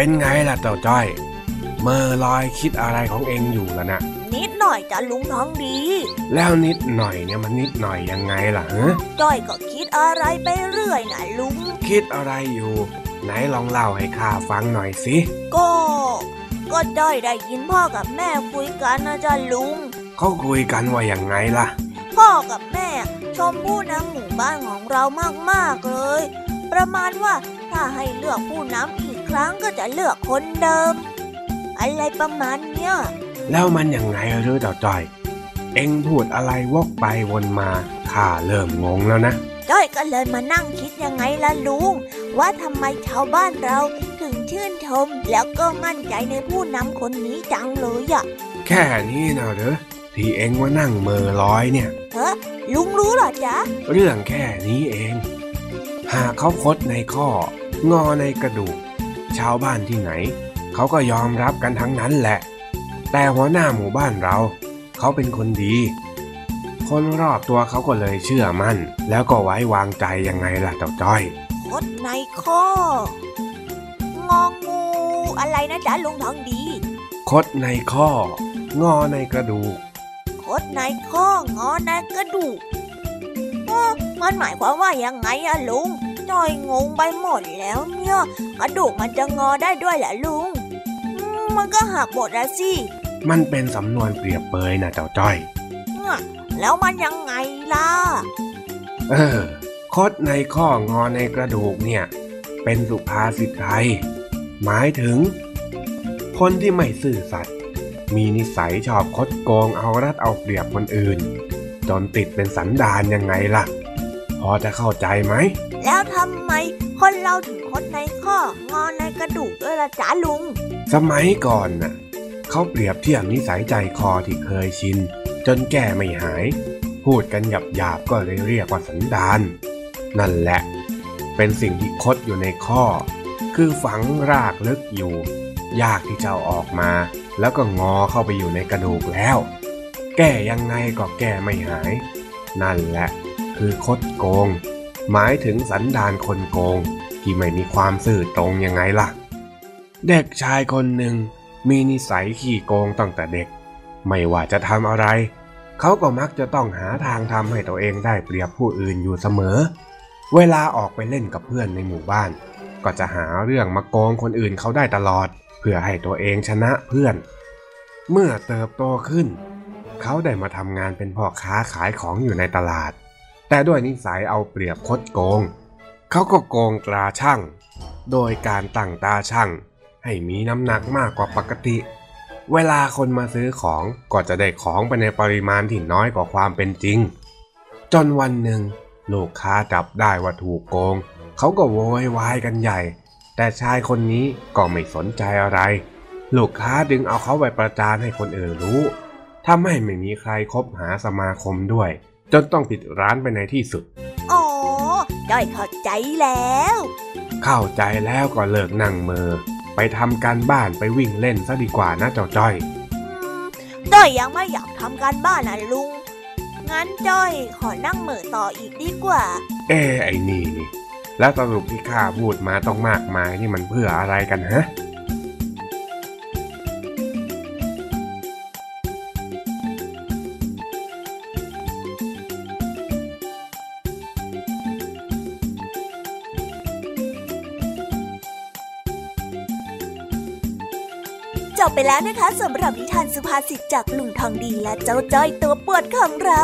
เป็นไงล่ะเจ้าจ้อย เมื่อลอยคิดอะไรของเองอยู่ล่ะนะนิดหน่อยจ้ะลุงทองดี แล้วนิดหน่อยเนี่ยมันนิดหน่อยยังไงล่ะฮะจ้อยก็คิดอะไรไปเรื่อยนะลุง คิดอะไรอยู่ ไหนลองเล่าให้ข้าฟังหน่อยสิก็ก็จ้อยได้ยินพ่อกับแม่คุยกันนะจ๊ะลุงเขาคุยกันว่าอย่างไงล่ะ พ่อกับแม่ชมผู้นำหมู่บ้านของเรามากๆเลย ประมาณว่าถ้าให้เลือกผู้นำอีก ครั้งก็จะเลือกคนเดิม อะไรประมาณเนี้ยแล้วมันยังไงหรือเจ้าจ้อย เอ็งพูดอะไรวกไปวนมาข้าเริ่มงงแล้วนะจ้อยก็เลยมานั่งคิดยังไงล่ะลุงว่าทำไมชาวบ้านเราถึงชื่นชม แล้วก็มั่นใจในผู้นำคนนี้จังเลยอะแค่นี้นะเหรอที่เอ็งว่านั่งเมอลอยเนี่ยเฮ้ลุงรู้เหรอจ๊ะ เรื่องแค่นี้เอง หากเขาคดในข้องอในกระดูก ชาวบ้านที่ไหน เขาก็ยอมรับกันทั้งนั้นแหละ แต่หัวหน้าหมู่บ้านเรา เขาเป็นคนดี คนรอบตัวเขาก็เลยเชื่อมั่น แล้วก็ไว้วางใจยังไงล่ะเจ้าจ้อยคดในข้ององูอะไรนะจ๊ะลุงทองดี คดในข้องอในกระดูก คดในข้องอในกระดูกเอ้อมันหมายความว่ายังไงอะลุง จ้อยงงไปหมดแล้วเนี่ยกระดูกมันจะงอได้ด้วยเหรอลุงอืมมันก็หักหมดแล้วสิ มันเป็นสำนวนเปรียบเปยนะเจ้าจ้อยน่ะแล้วมันยังไงล่ะ เออ คดในข้องอในกระดูกเนี่ย เป็นสุภาษิตไทย หมายถึง คนที่ไม่ซื่อสัตย์มีนิสัยชอบคดโกงเอารัดเอาเปรียบคนอื่น จนติดเป็นสันดานยังไงล่ะ พอจะเข้าใจไหม แล้วทำไมคนเราถึงคดในข้องอในกระดูกด้วยล่ะจ๊ะลุง สมัยก่อนน่ะเขาเปรียบเทียบนิสัยใจคอที่เคยชิน จนแก้ไม่หาย พูดกันหยาบหยาบๆก็เลยเรียกว่าสันดานนั่นแหละ เป็นสิ่งที่คดอยู่ในข้อ คือฝังรากลึกอยู่ ยากที่จะเอาออกมา แล้วก็งอเข้าไปอยู่ในกระดูกแล้ว แก้ยังไงก็แก้ไม่หาย นั่นแหละ คือคดโกง หมายถึงสันดานคนโกง ที่ไม่มีความซื่อตรงยังไงล่ะ เด็กชายคนหนึ่งมีนิสัยขี้โกงตั้งแต่เด็ก ไม่ว่าจะทำอะไร เขาก็มักจะต้องหาทางทำให้ตัวเองได้เปรียบผู้อื่นอยู่เสมอ เวลาออกไปเล่นกับเพื่อนในหมู่บ้าน ก็จะหาเรื่องมาโกงคนอื่นเขาได้ตลอด เพื่อให้ตัวเองชนะเพื่อน เมื่อเติบโตขึ้น เขาได้มาทำงานเป็นพ่อค้าขายของอยู่ในตลาด แต่ด้วยนิสัยเอาเปรียบคดโกง เขาก็โกงตราช่างโดยการตั้งตาช่างให้มีน้ำหนักมากกว่าปกติ เวลาคนมาซื้อของก็จะได้ของไปในปริมาณที่น้อยกว่าความเป็นจริง จนวันหนึ่งลูกค้าจับได้ว่าถูกโกง เขาก็โวยวายกันใหญ่ แต่ชายคนนี้ก็ไม่สนใจอะไร ลูกค้าดึงเอาเขาไปประจานให้คนอื่นรู้ทำให้ไม่มีใครคบหาสมาคมด้วย จนต้องปิดร้านไปในที่สุด อ๋อจ้อยเข้าใจแล้ว เข้าใจแล้วก็เลิกนั่งเมอ ไปทำการบ้านไปวิ่งเล่นซะดีกว่านะเจ้าจ้อยอืมจ้อยยังไม่อยากทำการบ้านนะลุง งั้นจ้อยขอนั่งเหม่อต่ออีกดีกว่า เอ้ไอ้นี่นี่ แล้วสรุปที่ข้าพูดมาต้องมากมายนี่มันเพื่ออะไรกันฮะ บไปแล้วนะคะสำหรับนิทานสุภาษิตจากลุงทองดีและเจ้าจ้อยตัวปวดของเรา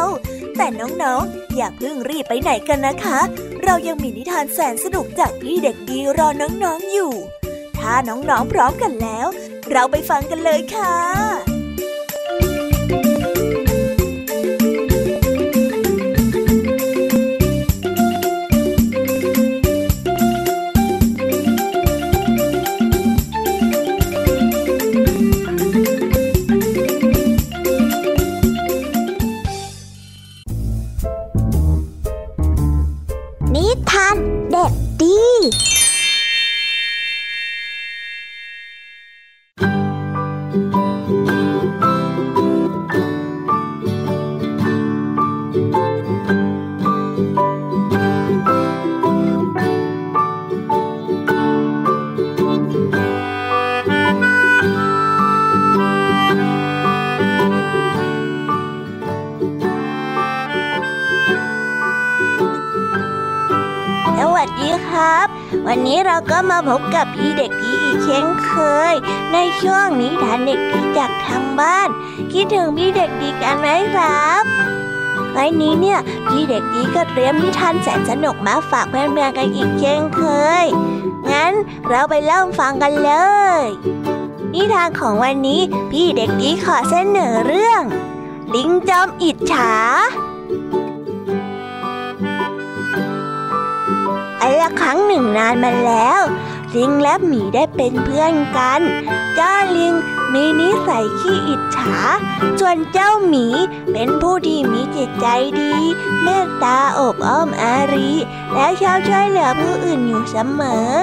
แต่น้องๆ อย่าเพิ่งรีบไปไหนกันนะคะ เรายังมีนิทานแสนสนุกจากพี่เด็กดีรอน้องๆอยู่ ถ้าน้องๆพร้อมกันแล้ว เราไปฟังกันเลยค่ะ บ้าน คิดถึงพี่เด็กดีกันไหมครับวันนี้เนี่ยพี่เด็กดีก็เตรียมนิทานแสนสนุกมาฝากเพื่อนๆกันอีกเช่นเคย งั้นเราไปเริ่มฟังกันเลย นิทานของวันนี้พี่เด็กดีขอเสนอเรื่อง ลิงจอมอิจฉาอันละครั้งหนึ่งนานมาแล้ว ลิงและหมีได้เป็นเพื่อนกัน เจ้าลิง มีนิสัยขี้อิจฉา ส่วนเจ้าหมีเป็นผู้ที่มีจิตใจดี เมตตาอบอ้อมอารี และชอบช่วยเหลือผู้อื่นอยู่เสมอ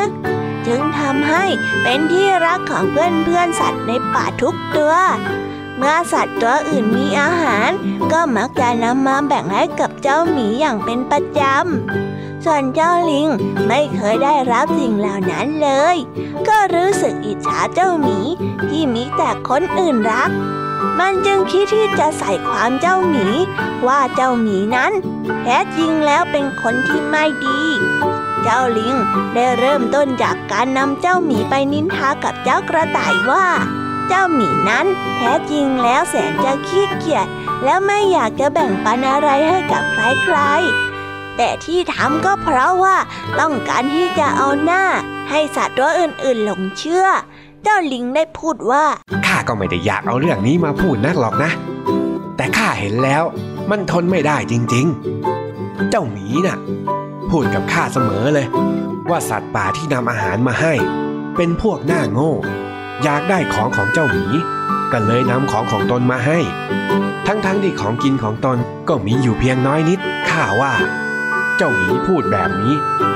จึงทำให้เป็นที่รักของเพื่อนๆสัตว์ในป่าทุกตัว เมื่อสัตว์ตัวอื่นมีอาหาร ก็มักจะนำมาแบ่งให้กับเจ้าหมีอย่างเป็นประจำ ส่วนเจ้าลิงไม่เคยได้รับสิ่งเหล่านั้นเลย ก็รู้สึกอิจฉาเจ้าหมีที่มีแต่คนอื่นรัก มันจึงคิดที่จะใส่ความเจ้าหมี ว่าเจ้าหมีนั้นแท้จริงแล้วเป็นคนที่ไม่ดีเจ้าลิงได้เริ่มต้นจากการนำเจ้าหมีไปนินทากับเจ้ากระต่ายว่า เจ้าหมีนั้นแท้จริงแล้วแสนจะขี้เกียจและไม่อยากจะแบ่งปันอะไรให้กับใครๆ แต่ที่ทำก็เพราะว่าต้องการที่จะเอาหน้า ให้สัตว์ตัวอื่นๆหลงเชื่อ เจ้าลิงได้พูดว่า ข้าก็ไม่ได้อยากเอาเรื่องนี้มาพูดนักหรอกนะ แต่ข้าเห็นแล้ว มันทนไม่ได้จริงๆ เจ้าหมีน่ะ พูดกับข้าเสมอเลย ว่าสัตว์ป่าที่นำอาหารมาให้ เป็นพวกหน้าโง่ อยากได้ของของเจ้าหมีก็เลยนำของของตนมาให้ ทั้งๆทที่ของกินของตนก็มีอยู่เพียงน้อยนิดข้าว่า เจ้าหมีพูดแบบนี้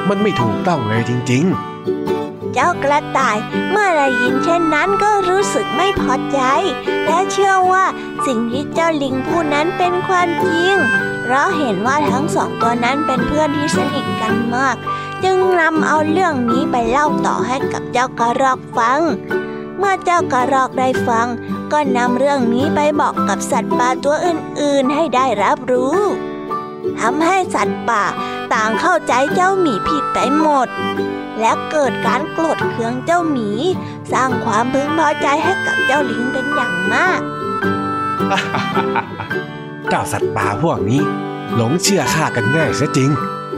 มันไม่ถูกต้องเลยจริง ๆ เจ้ากระต่ายเมื่อได้ยินเช่นนั้นก็รู้สึกไม่พอใจ และเชื่อว่าสิ่งที่เจ้าลิงพูดนั้นเป็นความจริง เพราะเห็นว่าทั้งสองตัวนั้นเป็นเพื่อนที่สนิทกันมาก จึงนำเอาเรื่องนี้ไปเล่าต่อให้กับเจ้ากระรอกฟัง เมื่อเจ้ากระรอกได้ฟัง ก็นำเรื่องนี้ไปบอกกับสัตว์ป่าตัวอื่น ๆ ให้ได้รับรู้ ทำให้สัตว์ป่าต่างเข้าใจเจ้าหมีผิดไปหมด และเกิดการโกรธเคืองเจ้าหมี สร้างความพึงพอใจให้กับเจ้าลิงเป็นอย่างมาก เจ้าสัตว์ป่าพวกนี้ หลงเชื่อข้ากันง่ายซะจริง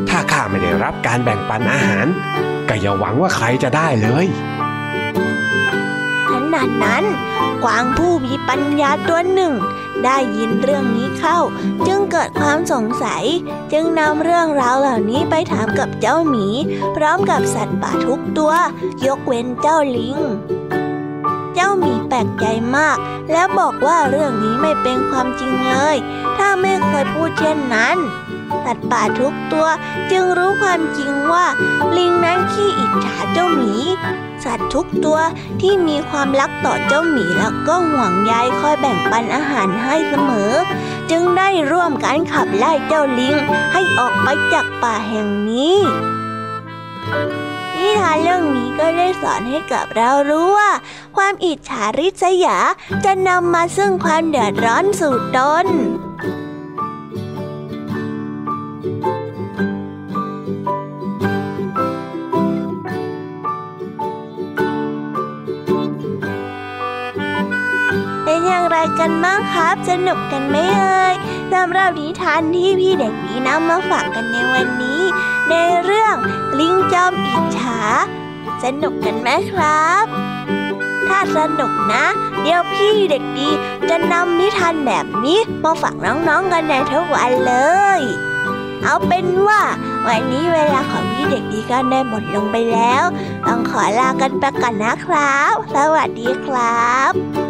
ถ้าข้าไม่ได้รับการแบ่งปันอาหาร ก็อย่าหวังว่าใครจะได้เลยขณะนั้นกวางผู้มีปัญญาตัวหนึ่ง ได้ยินเรื่องนี้เข้า จึงเกิดความสงสัย จึงนำเรื่องราวเหล่านี้ไปถามกับเจ้าหมี พร้อมกับสัตว์ป่าทุกตัว ยกเว้นเจ้าลิงเจ้าหมีแปลกใจมาก และบอกว่าเรื่องนี้ไม่เป็นความจริงเลย ถ้าไม่เคยพูดเช่นนั้นสัตว์ป่าทุกตัวจึงรู้ความจริงว่า ลิงนั้นขี้อิจฉาเจ้าหมี สัตว์ทุกตัวที่มีความรักต่อเจ้าหมีแล้วก็ห่วงใยคอยแบ่งปันอาหารให้เสมอ จึงได้ร่วมกันขับไล่เจ้าลิงให้ออกไปจากป่าแห่งนี้นิทานเรื่องนี้ก็ได้สอนให้กับเรารู้ว่า ความอิจฉาริษยาจะนำมาซึ่งความเดือดร้อนสู่ตน กันบ้างครับ สนุกกันไหมเอ่ยสำหรับนิทานที่พี่เด็กดีนำมาฝากกันในวันนี้ ในเรื่องลิงจอมอิจฉา สนุกกันไหมครับ ถ้าสนุกนะ เดี๋ยวพี่เด็กดีจะนำนิทานแบบนี้มาฝากน้องๆกันในทุกวันเลยเอาเป็นว่าวันนี้เวลาของพี่เด็กดีก็ได้หมดลงไปแล้ว ต้องขอลากันไปก่อนนะครับ สวัสดีครับ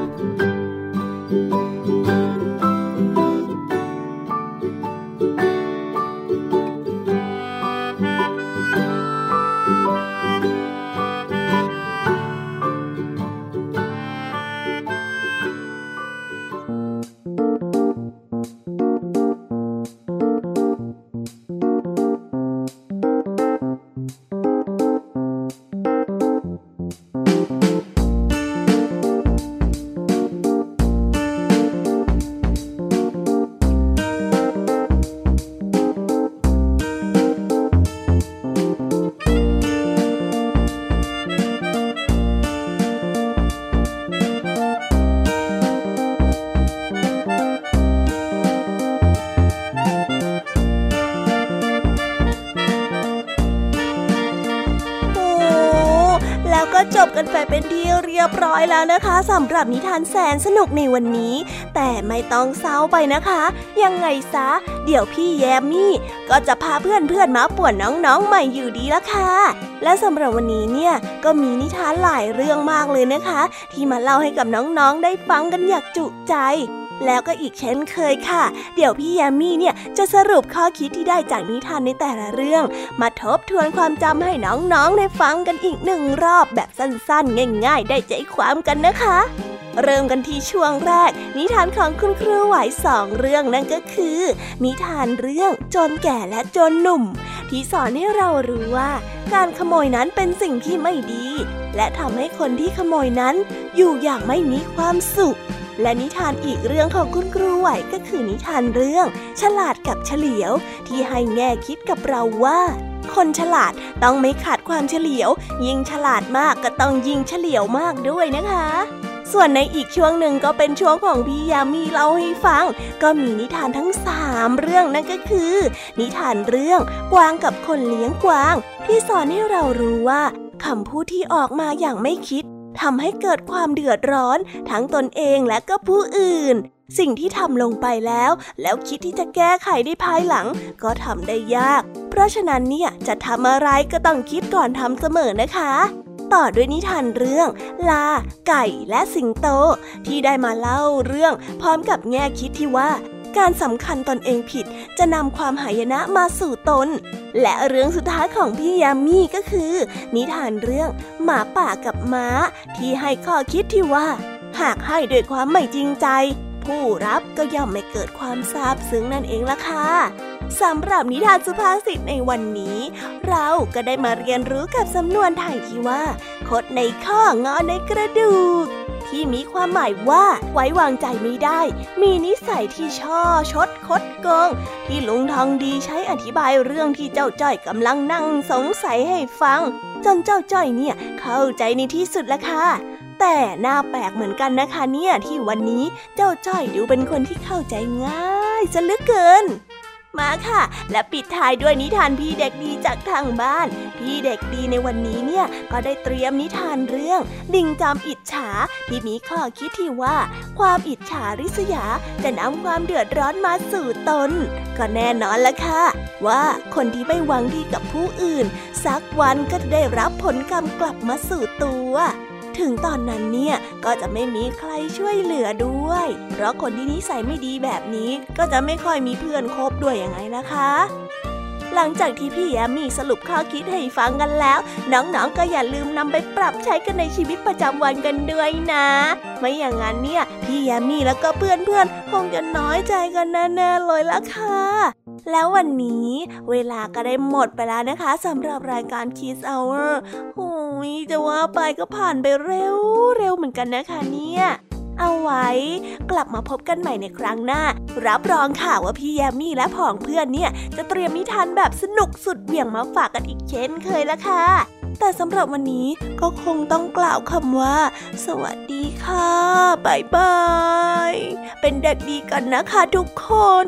บร้อยแล้วนะคะสำหรับนิทานแสนสนุกในวันนี้ แต่ไม่ต้องเศร้าไปนะคะ ยังไงซะ เดี๋ยวพี่แยมมี่ ก็จะพาเพื่อนๆมาป่วนน้องๆใหม่อยู่ดีละค่ะ และสำหรับวันนี้เนี่ยก็มีนิทานหลายเรื่องมากเลยนะคะ ที่มาเล่าให้กับน้องๆได้ฟังกันอย่างจุใจ แล้วก็อีกเช่นเคยค่ะ เดี๋ยวพี่แยมมี่เนี่ยจะสรุปข้อคิดที่ได้จากนิทานในแต่ละเรื่อง มาทบทวนความจำให้น้องๆ ได้ฟังกันอีกหนึ่งรอบแบบสั้นๆ ง่าย ๆ ได้ใจความกันนะคะ เริ่มกันที่ช่วงแรก นิทานของคุณครูไหวสองเรื่องนั่นก็คือ นิทานเรื่องจนแก่และจนหนุ่ม ที่สอนให้เรารู้ว่าการขโมยนั้นเป็นสิ่งที่ไม่ดี และทำให้คนที่ขโมยนั้นอยู่อย่างไม่มีความสุข และนิทานอีกเรื่องของคุณครูไหวก็คือนิทานเรื่อง ฉลาดกับเฉลียว ที่ให้แง่คิดกับเราว่าคนฉลาดต้องไม่ขาดความเฉลียว ยิ่งฉลาดมากก็ต้องยิ่งเฉลียวมากด้วยนะคะ ส่วนในอีกช่วงหนึ่งก็เป็นช่วงของพี่ยามีเล่าให้ฟัง ก็มีนิทานทั้งสามเรื่องนั่นก็คือ นิทานเรื่องกวางกับคนเลี้ยงกวาง ที่สอนให้เรารู้ว่าคำพูดที่ออกมาอย่างไม่คิด ทำให้เกิดความเดือดร้อนทั้งตนเองและก็ผู้อื่น สิ่งที่ทำลงไปแล้ว แล้วคิดที่จะแก้ไขได้ภายหลัง ก็ทำได้ยาก เพราะฉะนั้นเนี่ยจะทำอะไรก็ต้องคิดก่อนทำเสมอนะคะ ต่อด้วยนิทานเรื่อง ลา ไก่และสิงโต ที่ได้มาเล่าเรื่อง พร้อมกับแง่คิดที่ว่า การสำคัญตนเองผิดจะนำความหายนะมาสู่ตน และเรื่องสุดท้ายของพี่ยามีก็คือ นิทานเรื่องหมาป่ากับม้า ที่ให้ข้อคิดที่ว่า หากให้ด้วยความไม่จริงใจ ผู้รับก็ย่อมไม่เกิดความซาบซึ้งนั่นเองล่ะค่ะสำหรับนิทานสุภาษิตในวันนี้ เราก็ได้มาเรียนรู้กับสำนวนไทยที่ว่า คดในข้องอในกระดูก ที่มีความหมายว่า ไว้วางใจไม่ได้ มีนิสัยที่ช่อชดคดโกง ที่ลุงทองดีใช้อธิบายเรื่องที่เจ้าจ้อยกำลังนั่งสงสัยให้ฟัง จนเจ้าจ้อยเนี่ยเข้าใจในที่สุดละค่ะ แต่น่าแปลกเหมือนกันนะคะเนี่ยที่วันนี้เจ้าจ้อยดูเป็นคนที่เข้าใจง่ายซะเหลือเกิน มาค่ะ และปิดท้ายด้วยนิทานพี่เด็กดีจากทางบ้าน พี่เด็กดีในวันนี้เนี่ยก็ได้เตรียมนิทานเรื่องดิงจำอิจฉาที่มีข้อคิดที่ว่า ความอิจฉาริษยาจะนำความเดือดร้อนมาสู่ตน ก็แน่นอนละค่ะ ว่าคนที่ไม่หวังดีกับผู้อื่น สักวันก็จะได้รับผลกรรมกลับมาสู่ตัว ถึงตอนนั้นเนี่ยก็จะไม่มีใครช่วยเหลือด้วย เพราะคนที่นิสัยไม่ดีแบบนี้ก็จะไม่ค่อยมีเพื่อนคบด้วยยังไงนะคะ หลังจากที่พี่แยมมี่สรุปข้อคิดให้ฟังกันแล้ว น้องๆก็อย่าลืมนำไปปรับใช้กันในชีวิตประจำวันกันด้วยนะ ไม่อย่างนั้นเนี่ยพี่แยมมี่แล้วก็เพื่อนๆคงจะน้อยใจกันแน่ๆเลยละค่ะ แล้ววันนี้เวลาก็ได้หมดไปแล้วนะคะสำหรับรายการ Kiss Hour โอ้ยจะว่าไปก็ผ่านไปเร็วเร็วเหมือนกันนะคะเนี่ยเอาไว้ กลับมาพบกันใหม่ในครั้งหน้า รับรองค่ะว่าพี่แยมมี่และผองเพื่อนเนี่ย จะเตรียมนิทานแบบสนุกสุดเบี่ยงมาฝากกันอีกเช่นเคยละค่ะ แต่สำหรับวันนี้ก็คงต้องกล่าวคำว่า สวัสดีค่ะบายบาย เป็นเด็กดีกันนะคะทุกคน